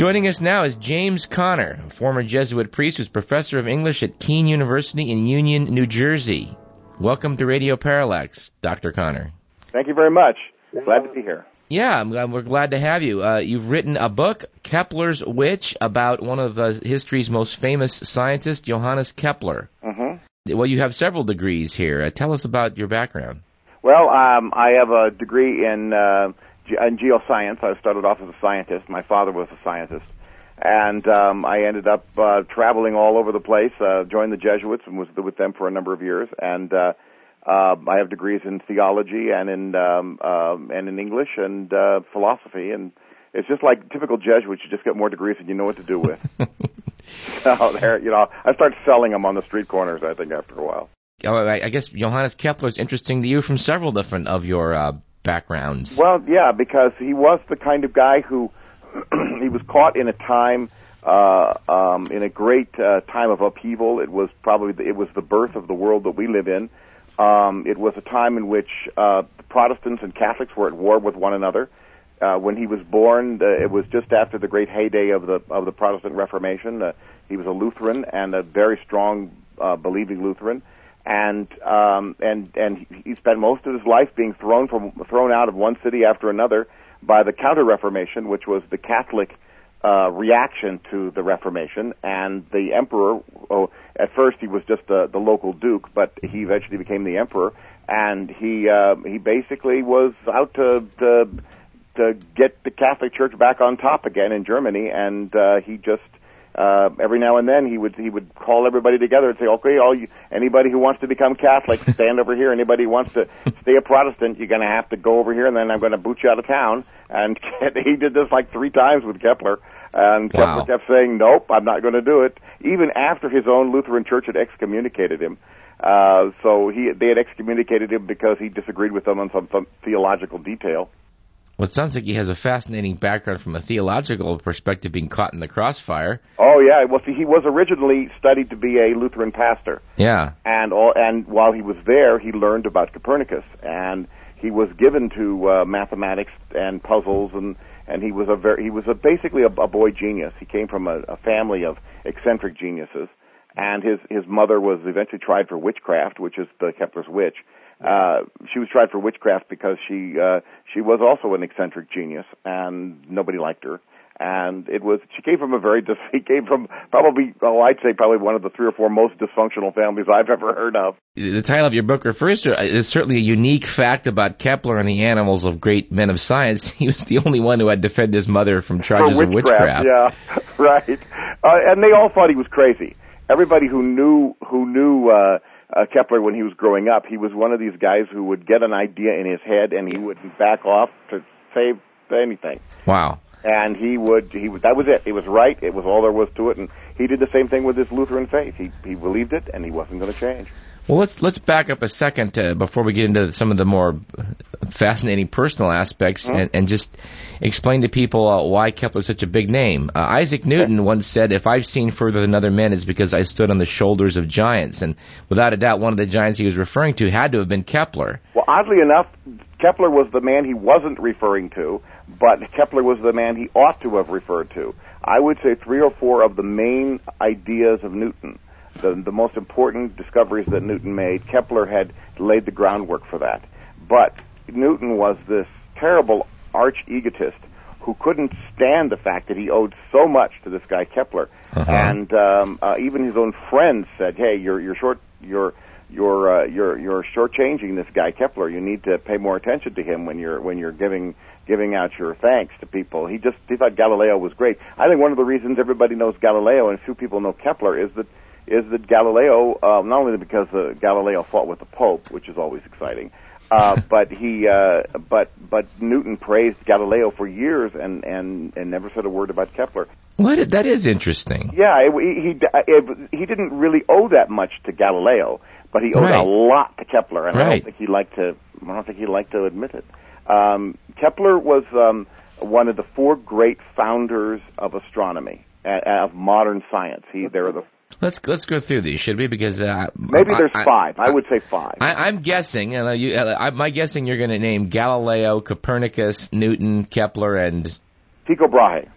Joining us now is James Connor, a former Jesuit priest who's professor of English at Kean University in Union, New Jersey. Welcome to Radio Parallax, Dr. Connor. Thank you very much. Glad to be here. Yeah, I'm, glad- we're glad to have you. Uh, you've written a book, Kepler's Witch, about one of uh, history's most famous scientists, Johannes Kepler. hmm Well, you have several degrees here. Uh, tell us about your background. Well, um, I have a degree in, uh, in geoscience. I started off as a scientist. My father was a scientist. And um, I ended up uh, traveling all over the place, uh, joined the Jesuits and was with them for a number of years. And uh, uh, I have degrees in theology and in um, um, and in English and uh, philosophy. And it's just like typical Jesuits; you just get more degrees than you know what to do with. so there, you know, I start selling them on the street corners. I think after a while. I, I guess Johannes Kepler is interesting to you from several different of your uh, backgrounds. Well, yeah, because he was the kind of guy who he was caught in a time uh, um, in a great uh, time of upheaval. It was probably the, it was the birth of the world that we live in. Um, it was a time in which uh, Protestants and Catholics were at war with one another. Uh, when he was born, uh, it was just after the great heyday of the of the Protestant Reformation. Uh, he was a Lutheran and a very strong uh, believing Lutheran, and um, and and he- spent most of his life being thrown from thrown out of one city after another by the Counter Reformation, which was the Catholic uh, reaction to the Reformation. And the emperor, oh, at first he was just the, the local duke, but he eventually became the emperor. And he uh, he basically was out to, to to get the Catholic Church back on top again in Germany. And uh, he just uh, every now and then he would he would call everybody together and say, okay, all you, anybody who wants to become Catholic, stand over here. Anybody who wants to stay a Protestant, you're going to have to go over here, and then I'm going to boot you out of town. And he did this like three times with Kepler. And Wow. Kepler kept saying, nope, I'm not going to do it, even after his own Lutheran church had excommunicated him. Uh, so he, they had excommunicated him because he disagreed with them on some, some theological detail. Well, it sounds like he has a fascinating background from a theological perspective, being caught in the crossfire. Oh yeah, well see, he was originally studied to be a Lutheran pastor. Yeah. and all and while he was there he learned about Copernicus and he was given to uh, mathematics and puzzles and and he was a very he was a basically a, a boy genius he came from a, a family of eccentric geniuses and his his mother was eventually tried for witchcraft which is the Kepler's witch uh she was tried for witchcraft because she uh she was also an eccentric genius and nobody liked her and it was she came from a very dis- he came from probably oh I'd say probably one of the three or four most dysfunctional families I've ever heard of. The title of your book refers to is certainly a unique fact about Kepler and the animals of great men of science. He was the only one who had defended his mother from charges for of witchcraft. Yeah, right. Uh, and they all thought he was crazy. Everybody who knew who knew uh, uh, Kepler when he was growing up, he was one of these guys who would get an idea in his head and he wouldn't back off to say anything. Wow. and he would he would that was it. It was right. It was all there was to it, and he did the same thing with his Lutheran faith. He he believed it, and he wasn't going to change. Well, let's let's back up a second uh, before we get into some of the more fascinating personal aspects, Mm-hmm. and, and just explain to people uh, why Kepler's such a big name. Uh, Isaac Newton once said, "If I've seen further than other men, it's because I stood on the shoulders of giants." And without a doubt, one of the giants he was referring to had to have been Kepler. Well, oddly enough, Kepler was the man he wasn't referring to, but Kepler was the man he ought to have referred to. I would say three or four of the main ideas of Newton, the, the most important discoveries that Newton made, Kepler had laid the groundwork for that. But Newton was this terrible arch egotist who couldn't stand the fact that he owed so much to this guy Kepler, Uh-huh. and um, uh, even his own friends said, "Hey, you're you're short you're you're uh, you're you're shortchanging this guy Kepler. You need to pay more attention to him when you're when you're giving giving out your thanks to people." He just he thought Galileo was great. I think one of the reasons everybody knows Galileo and few people know Kepler is that is that Galileo uh, not only because uh, Galileo fought with the Pope, which is always exciting, uh, but he uh, but but Newton praised Galileo for years and and and never said a word about Kepler. What? That is interesting. Yeah, it, he he it, he didn't really owe that much to Galileo, but he owed Right. a lot to Kepler, and I don't think he liked to. I don't think he liked to admit it. Um, Kepler was um, one of the four great founders of astronomy, uh, of modern science. He there are the Let's let's go through these, should we? Because uh, maybe I- there's I- five. I would say five. I, I'm guessing. Uh, you, uh, I, my guessing, you're going to name Galileo, Copernicus, Newton, Kepler, and Tycho Brahe.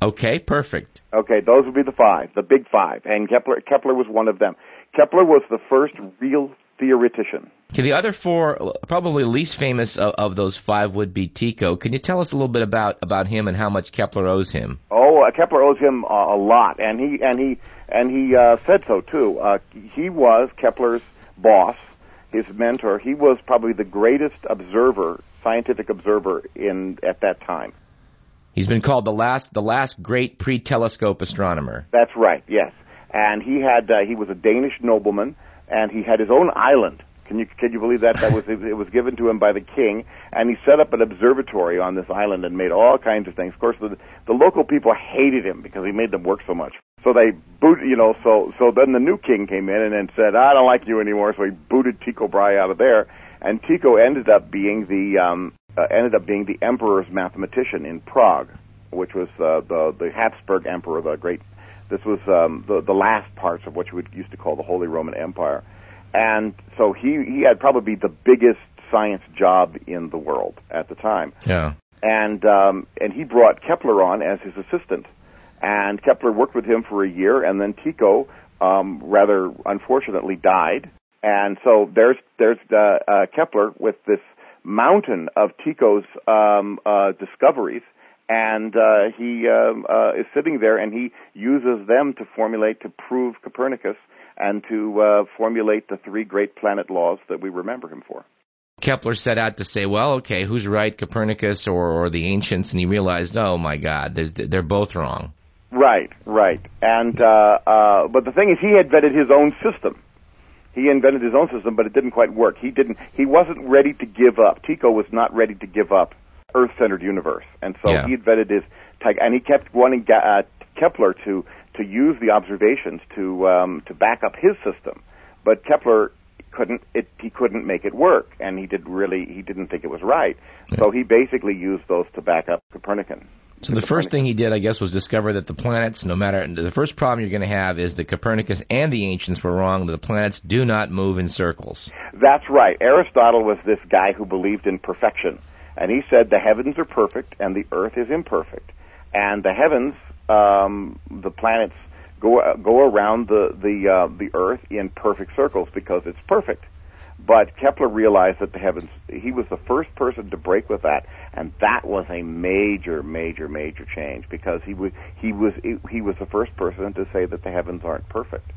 Okay, perfect. Okay, those would be the five, the big five, and Kepler Kepler was one of them. Kepler was the first real theoretician. Okay, the other four, probably least famous of, of, those five, would be Tycho. Can you tell us a little bit about about him and how much Kepler owes him? Oh, uh, Kepler owes him uh, a lot, and he and he and he uh, said so too. Uh, he was Kepler's boss, his mentor. He was probably the greatest observer, scientific observer in at that time. He's been called the last the last great pre-telescope astronomer. That's right. Yes, and he had uh, he was a Danish nobleman, and he had his own island can you can you believe that that was it was given to him by the king, and he set up an observatory on this island and made all kinds of things. Of course, the the local people hated him because he made them work so much. So they boot, you know. So so then the new king came in and then said, "I don't like you anymore." So he booted Tycho Brahe out of there, and Tycho ended up being the um, uh, ended up being the emperor's mathematician in Prague, which was uh, the the Habsburg emperor, the great. This was um, the the last parts of what you would used to call the Holy Roman Empire and so he he had probably the biggest science job in the world at the time. Yeah. And um, and he brought Kepler on as his assistant, and Kepler worked with him for a year, and then Tycho um, rather unfortunately died, and so there's there's uh, uh, Kepler with this mountain of Tycho's um, uh, discoveries, and uh, he um, uh, is sitting there, and he uses them to formulate to prove Copernicus and to uh, formulate the three great planet laws that we remember him for. Kepler set out to say, well, okay, who's right, Copernicus or, or the ancients? And he realized, oh my God, they're, they're both wrong. Right, right. And uh, uh, but the thing is, he had invented his own system. He invented his own system, but it didn't quite work. He didn't. He wasn't ready to give up. Tycho was not ready to give up Earth-centered universe, and so yeah. he invented his. And he kept wanting uh, Kepler to to use the observations to um, to back up his system, but Kepler couldn't it he couldn't make it work, and he did really he didn't think it was right. Yeah. So he basically used those to back up Copernican. So the first thing he did, I guess, was discover that the planets, no matter the first problem you're going to have is that Copernicus and the ancients were wrong. That the planets do not move in circles. That's right. Aristotle was this guy who believed in perfection, and he said the heavens are perfect and the earth is imperfect, and the heavens um, the planets go go around the the uh, the Earth in perfect circles because it's perfect. But Kepler realized that the heavens. He was the first person to break with that, and that was a major, major, major change because he was he was he was the first person to say that the heavens aren't perfect.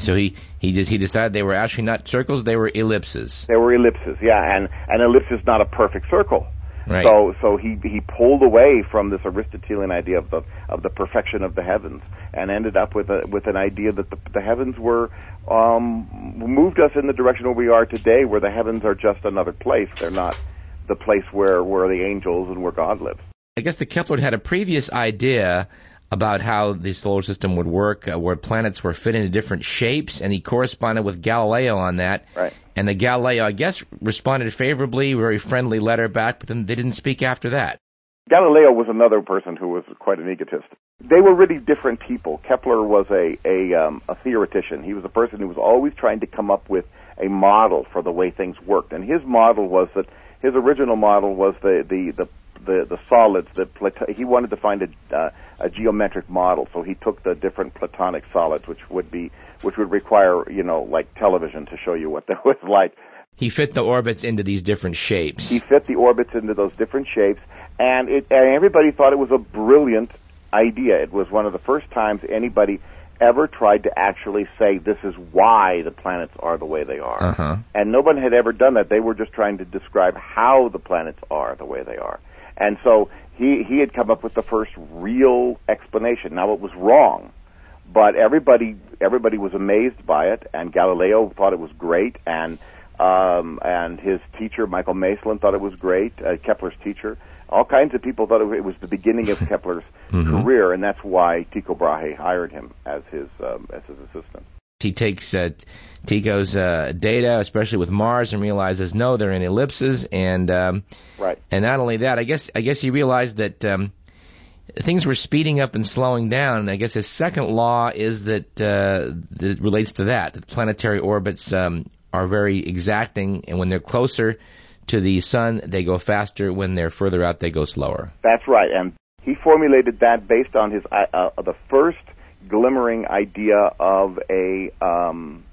So he he just he decided they were actually not circles; they were ellipses. They were ellipses, yeah, and an ellipse is not a perfect circle. Right. So so he he pulled away from this Aristotelian idea of the of the perfection of the heavens and ended up with a with an idea that the, the heavens were um, moved us in the direction where we are today, where the heavens are just another place. They're not the place where where the angels and where God lives. I guess the Kepler had a previous idea about how the solar system would work, uh, where planets were fit into different shapes, and he corresponded with Galileo on that. Right. And the Galileo, I guess, responded favorably, very friendly letter back, but then they didn't speak after that. Galileo was another person who was quite an egotist. They were really different people. Kepler was a a, um, a theoretician. He was a person who was always trying to come up with a model for the way things worked, and his model was that his original model was the the the the, the solids that Plato- he wanted to find a uh, a geometric model. So he took the different platonic solids, which would be which would require you know like television to show you what that was like. He fit the orbits into these different shapes. He fit the orbits into those different shapes, and it and everybody thought it was a brilliant idea. It was one of the first times anybody ever tried to actually say this is why the planets are the way they are. Uh-huh. And no one had ever done that. They were just trying to describe how the planets are the way they are. And so he he had come up with the first real explanation. Now it was wrong, but everybody everybody was amazed by it, and Galileo thought it was great, and um, and his teacher Michael Maestlin thought it was great. Uh, Kepler's teacher, all kinds of people thought it was the beginning of Kepler's mm-hmm. career, and that's why Tycho Brahe hired him as his um, as his assistant. He takes uh, Tycho's uh, data, especially with Mars, and realizes no, they're in ellipses, and um, right. And not only that, I guess I guess he realized that um, things were speeding up and slowing down. And I guess his second law is that uh, that relates to that. That planetary orbits um, are very exacting, and when they're closer to the sun, they go faster. When they're further out, they go slower. That's right, and He formulated that based on his uh, uh, the first glimmering idea of a um,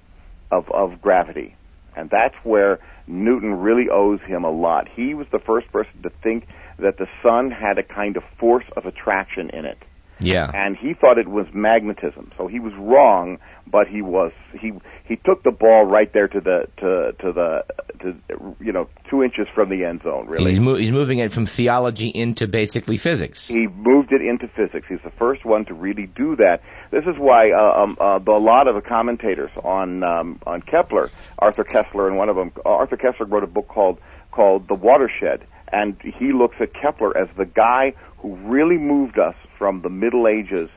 of of gravity, and that's where Newton really owes him a lot. He was the first person to think that the sun had a kind of force of attraction in it. Yeah. And he thought it was magnetism. So he was wrong, but he was he he took the ball right there to the to to the to you know two inches from the end zone. Really, he's mo- he's moving it from theology into basically physics. He moved it into physics. He's the first one to really do that. This is why uh, um, uh, the, a lot of the commentators on um, on Kepler, Arthur Koestler, and one of them, Arthur Koestler wrote a book called called The Watershed, and he looks at Kepler as the guy who really moved us from the Middle Ages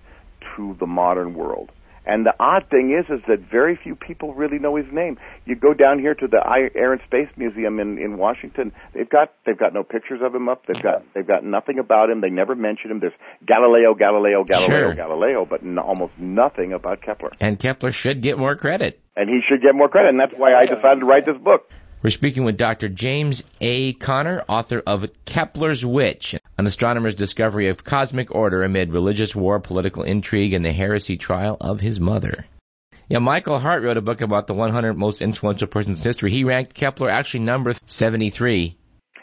to the modern world. And the odd thing is, is that very few people really know his name. You go down here to the Air and Space Museum in in Washington. They've got they've got no pictures of him up. They've got they've got nothing about him. They never mention him. There's Galileo, Galileo, Galileo, Sure. Galileo, but n- almost nothing about Kepler. And Kepler should get more credit. And he should get more credit. And that's why I decided to write this book. We're speaking with Dr. James A. Connor, author of Kepler's Witch, an astronomer's discovery of cosmic order amid religious war, political intrigue, and the heresy trial of his mother. Yeah, Michael Hart wrote a book about the 100 most influential persons in history. He ranked Kepler actually number 73.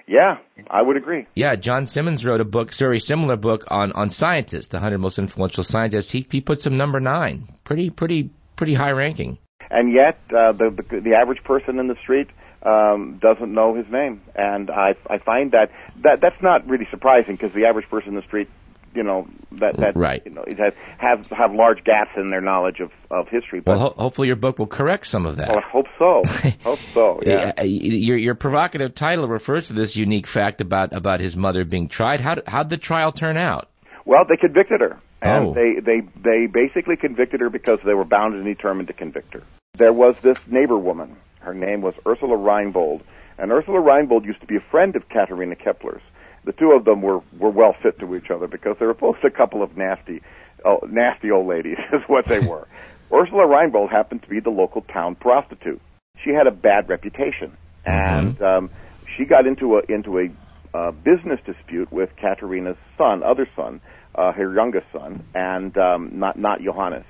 Yeah, I would agree. Yeah, John Simmons wrote a book, very similar book on on scientists, the 100 most influential scientists. He he puts him number nine. Pretty pretty pretty high ranking. and yet uh, the the average person in the street um, doesn't know his name, and I I find that that that's not really surprising because the average person in the street, you know, that that Right. you know, it has have have large gaps in their knowledge of of history. But Well, ho- hopefully your book will correct some of that. well, I hope so. hope so. Yeah. Uh, Your your provocative title refers to this unique fact about about his mother being tried. How how'd the trial turn out? Well, they convicted her, and Oh. they they they basically convicted her because they were bound and determined to convict her. There was this neighbor woman. Her name was Ursula Reinbold, and Ursula Reinbold used to be a friend of Katerina Kepler's. The two of them were were well fit to each other because they were both a couple of nasty, oh, nasty old ladies, is what they were. Ursula Reinbold happened to be the local town prostitute. She had a bad reputation, and um, she got into a into a uh, business dispute with Katerina's son, other son, uh, her youngest son, and um, not not Johannes.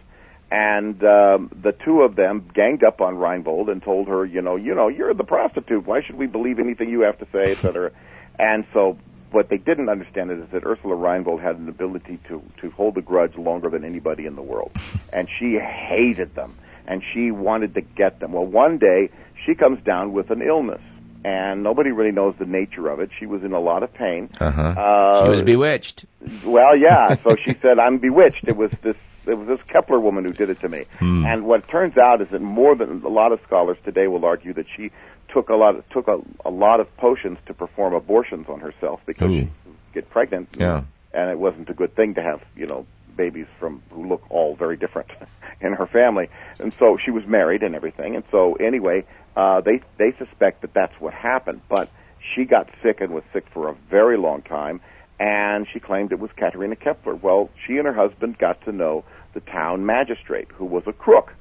And um, the two of them ganged up on Reinbold and told her, you know, you know, you're the prostitute. Why should we believe anything you have to say, et cetera? and so, what they didn't understand is that Ursula Reinbold had an ability to to hold a grudge longer than anybody in the world, and she hated them, and she wanted to get them. Well, one day she comes down with an illness, and nobody really knows the nature of it. She was in a lot of pain. Uh-huh. Uh, she was bewitched. well, yeah. So she said, "I'm bewitched." It was this. It was this Kepler woman who did it to me. Hmm. And what turns out is that more than a lot of scholars today will argue that she took a lot of, took a, a lot of potions to perform abortions on herself because Ooh. she would get pregnant. Yeah. And it wasn't a good thing to have you know babies from who look all very different in her family. And so she was married and everything. And so anyway, uh, they they suspect that that's what happened. But she got sick and was sick for a very long time and she claimed it was Katerina Kepler. Well, she and her husband got to know the town magistrate, who was a crook,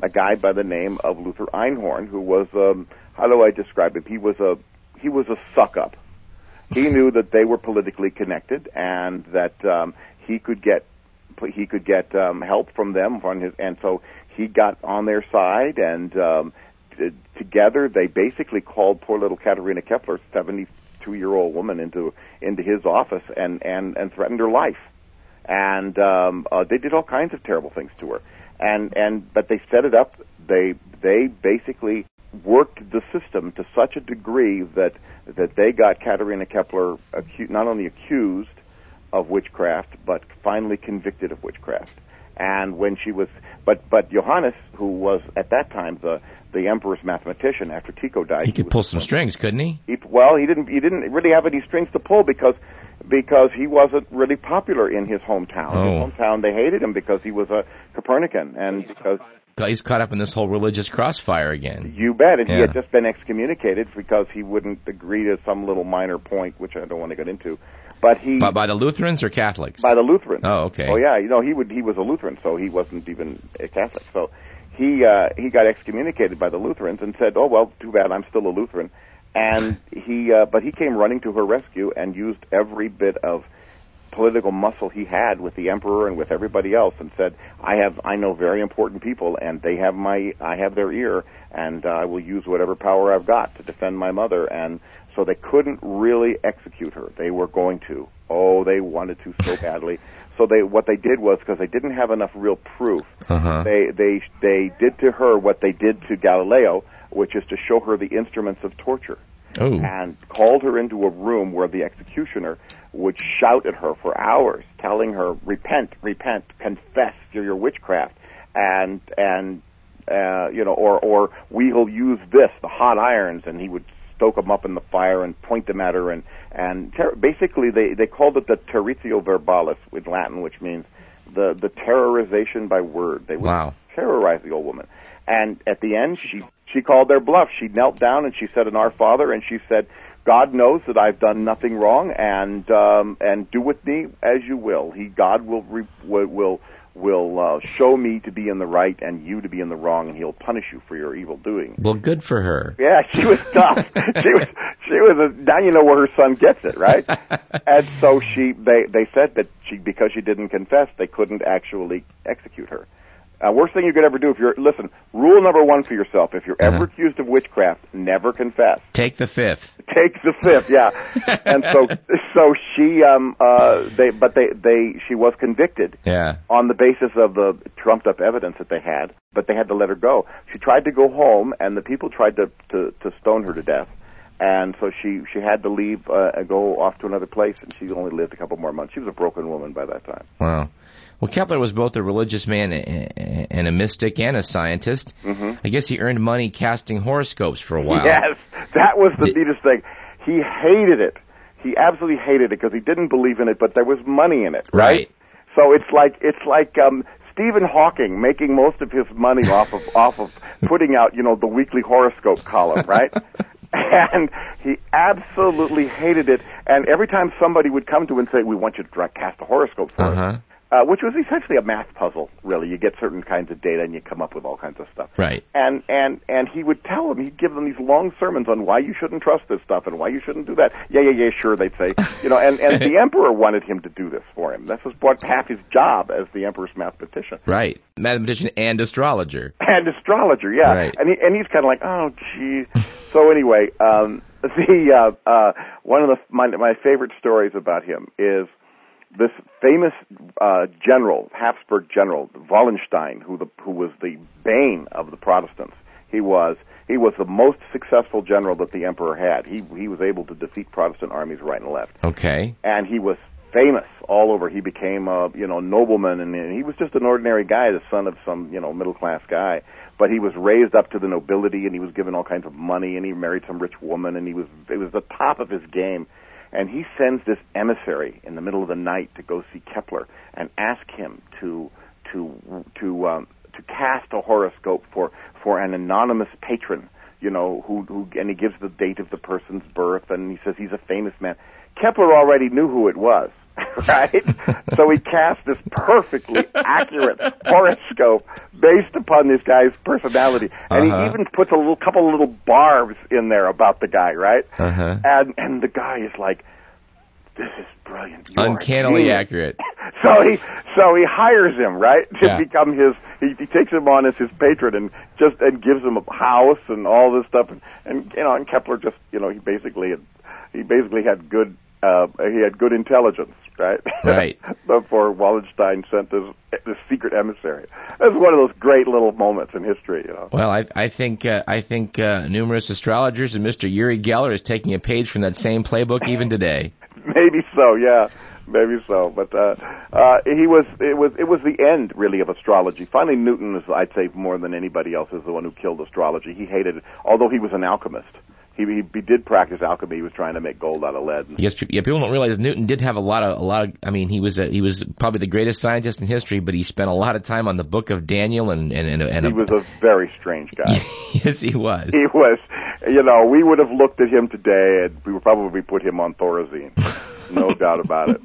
a guy by the name of Luther Einhorn, who was um, how do I describe him? He was a he was a suck up. He knew that they were politically connected and that um, he could get he could get um, help from them on his, and so he got on their side and um, t- together they basically called poor little Katerina Kepler, seventy two year old woman, into into his office and and and threatened her life, and um, uh, they did all kinds of terrible things to her, and and but they set it up. They they basically worked the system to such a degree that that they got Katerina Kepler acu- not only accused of witchcraft, but finally convicted of witchcraft. And when she was, but but Johannes, who was at that time the the emperor's mathematician after Tycho died, He could was- pull some strings, couldn't he? he, well, he didn't. He didn't really have any strings to pull because because he wasn't really popular in his hometown. Oh. His hometown they hated him because he was a Copernican, and because He's caught up in this whole religious crossfire again. you bet, and he had just been excommunicated because he wouldn't agree to some little minor point, which I don't want to get into. But he By, by the Lutherans or Catholics? by the Lutherans. Oh, okay. Oh yeah, you know he would he was a Lutheran, so he wasn't even a Catholic. So he uh, he got excommunicated by the Lutherans and said, "Oh well, too bad, I'm still a Lutheran." And he uh, but he came running to her rescue and used every bit of political muscle he had with the emperor and with everybody else, and said, "I have, I know very important people, and they have my, I have their ear, and uh, I will use whatever power I've got to defend my mother." And so they couldn't really execute her. They were going to. Oh, they wanted to so badly. So they, what they did was because they didn't have enough real proof, Uh-huh. they they they did to her what they did to Galileo, which is to show her the instruments of torture Oh. and called her into a room where the executioner would shout at her for hours, telling her, "Repent, repent, confess your, your witchcraft," and and uh, you know, or or we'll use this, the hot irons, and he would stoke them up in the fire and point them at her, and and ter- basically they they called it the territio verbalis in Latin, which means the the terrorization by word. They would Wow. terrorize the old woman. And at the end, she she called their bluff. She knelt down and she said, "An Our Father," and she said, "God knows that I've done nothing wrong, and um, and do with me as you will. He God will re- will will, uh, show me to be in the right and you to be in the wrong, and He'll punish you for your evil doing." Well, good for her. Yeah, she was tough. she was she was a, now you know where her son gets it, right? and so she they they said that she because she didn't confess, they couldn't actually execute her. Uh, worst thing you could ever do if you're listen. Rule number one for yourself: if you're ever Uh-huh. accused of witchcraft, never confess. Take the fifth. Take the fifth, yeah. and so so she um uh they but they they she was convicted Yeah. on the basis of the trumped up evidence that they had, but they had to let her go. She tried to go home, and the people tried to to, to stone her to death, and so she she had to leave uh, and go off to another place, and she only lived a couple more months. She was a broken woman by that time. Wow. Well, Kepler was both a religious man and a mystic and a scientist. hmm I guess he earned money casting horoscopes for a while. Yes, that was the Did- neatest thing. He hated it. He absolutely hated it because he didn't believe in it, but there was money in it, Right. So it's like it's like um Stephen Hawking making most of his money off of off of putting out, you know, the weekly horoscope column, right? and he absolutely hated it. And every time somebody would come to him and say, "We want you to cast a horoscope for us," Uh-huh. Uh, which was essentially a math puzzle, really. You get certain kinds of data and you come up with all kinds of stuff Right. and and and he would tell them he'd give them these long sermons on why you shouldn't trust this stuff and why you shouldn't do that yeah yeah yeah sure they'd say you know and and the emperor wanted him to do this for him this was what half his job as the emperor's mathematician Right. Mathematician and astrologer. and astrologer yeah Right. and he and he's kind of like oh gee so anyway um the uh uh one of the my my favorite stories about him is this famous uh, general, Habsburg general Wallenstein, who the who was the bane of the Protestants. He was he was the most successful general that the emperor had. He he was able to defeat Protestant armies right and left, Okay. and he was famous all over. He became a you know nobleman, and, and he was just an ordinary guy, the son of some you know middle class guy. But he was raised up to the nobility, and he was given all kinds of money, and he married some rich woman, and he was it was the top of his game and he sends this emissary in the middle of the night to go see Kepler and ask him to to to um, to cast a horoscope for for an anonymous patron, you know, who who and he gives the date of the person's birth and he says he's a famous man. Kepler already knew who it was. Right, so he cast this perfectly accurate horoscope based upon this guy's personality, and Uh-huh. he even puts a little couple of little barbs in there about the guy, right? Uh huh. and and the guy is like, "This is brilliant, You're Uncannily accurate. So he so he hires him right to Yeah. become his. He, he takes him on as his patron and just and gives him a house and all this stuff and and you know and Kepler just you know he basically had he basically had good uh he had good intelligence right Right. before Wallenstein sent this this secret emissary. That's one of those great little moments in history you know. Well, I, I think uh, I think uh, numerous astrologers and Mr. Uri Geller is taking a page from that same playbook even today. Maybe so, yeah. Maybe so, but uh, uh, he was. It was. It was the end, really, of astrology. Finally, Newton is, I'd say, more than anybody else, is the one who killed astrology. He hated it, although he was an alchemist. He, he he did practice alchemy. He was trying to make gold out of lead. Yes, pe- yeah, people don't realize Newton did have a lot of a lot of. I mean, he was a, he was probably the greatest scientist in history, but he spent a lot of time on the Book of Daniel and and and, and He was a very strange guy. yes, he was. he was, you know, we would have looked at him today and we would probably put him on Thorazine. No doubt about it.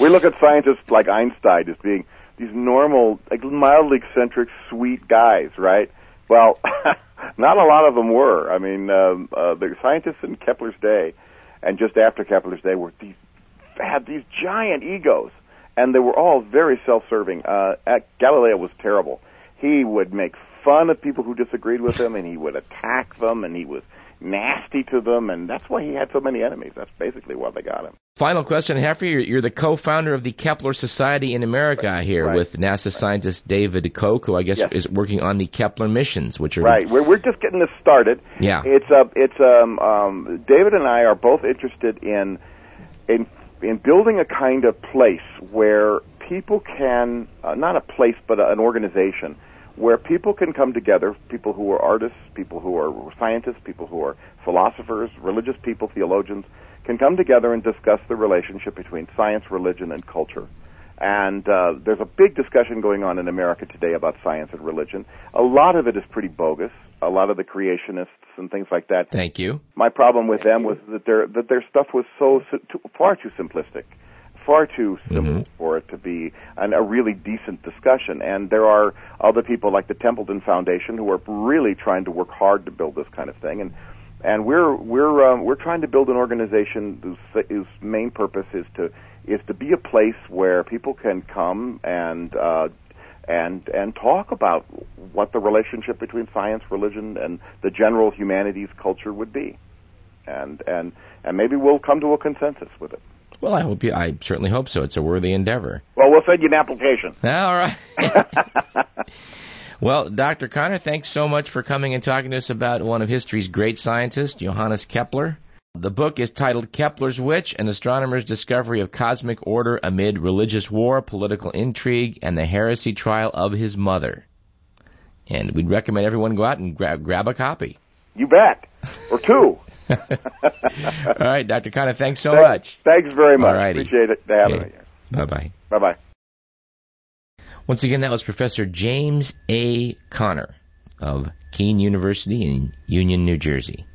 We look at scientists like Einstein as being these normal, like mildly eccentric, sweet guys, right? Well, not a lot of them were. I mean, um, uh, the scientists in Kepler's day and just after Kepler's day were these had these giant egos, and they were all very self-serving. Uh, at Galileo was terrible. He would make fun of people who disagreed with him, and he would attack them, and he was nasty to them, and that's why he had so many enemies. That's basically why they got him. Final question I have for you. You're the co-founder of the Kepler Society in America here Right. with NASA scientist David Koch, who I guess Yes. is working on the Kepler missions, which are Right. We're we're just getting this started. Yeah. It's uh, it's um, um, David and I are both interested in in in building a kind of place where people can uh, not a place but a, an organization where people can come together, people who are artists, people who are scientists, people who are philosophers, religious people, theologians, can come together and discuss the relationship between science, religion, and culture. And uh, there's a big discussion going on in America today about science and religion. A lot of it is pretty bogus. A lot of the creationists and things like that. Thank you. My problem with them was that their that their stuff was so si- too, far too simplistic, far too simple Mhm. for it to be an, a really decent discussion. And there are other people like the Templeton Foundation who are really trying to work hard to build this kind of thing. And and we're we're um, we're trying to build an organization whose, whose main purpose is to is to be a place where people can come and uh, and and talk about what the relationship between science, religion, and the general humanities culture would be, and and and maybe we'll come to a consensus with it. Well, I hope you. I certainly hope so. It's a worthy endeavor. Well, we'll send you an application. All right. well, Dr. Connor, thanks so much for coming and talking to us about one of history's great scientists, Johannes Kepler. The book is titled Kepler's Witch An Astronomer's Discovery of Cosmic Order Amid Religious War, Political Intrigue, and the Heresy Trial of His Mother. And we'd recommend everyone go out and grab, grab a copy. You bet, or two. All right, Dr. Connor, thanks so Thanks- much. Thanks very much. Alrighty. Appreciate it having Okay. me. Bye bye. Bye bye. Once again, that was Professor James A. Connor of Kean University in Union, New Jersey.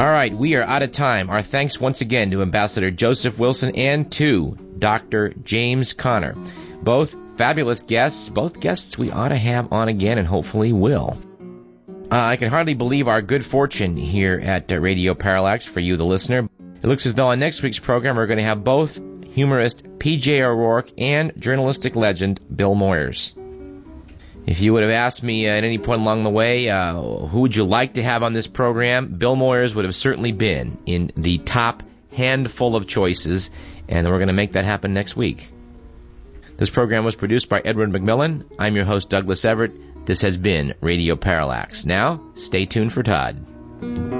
All right, we are out of time. Our thanks once again to Ambassador Joseph Wilson and to Dr. James Connor. Both fabulous guests, both guests we ought to have on again and hopefully will. Uh, I can hardly believe our good fortune here at uh, Radio Parallax for you, the listener. It looks as though on next week's program we're going to have both humorist P.J. O'Rourke and journalistic legend Bill Moyers. If you would have asked me at any point along the way, uh, who would you like to have on this program, Bill Moyers would have certainly been in the top handful of choices, and we're going to make that happen next week. This program was produced by Edward McMillan. I'm your host, Douglas Everett. This has been Radio Parallax. Now, stay tuned for Todd.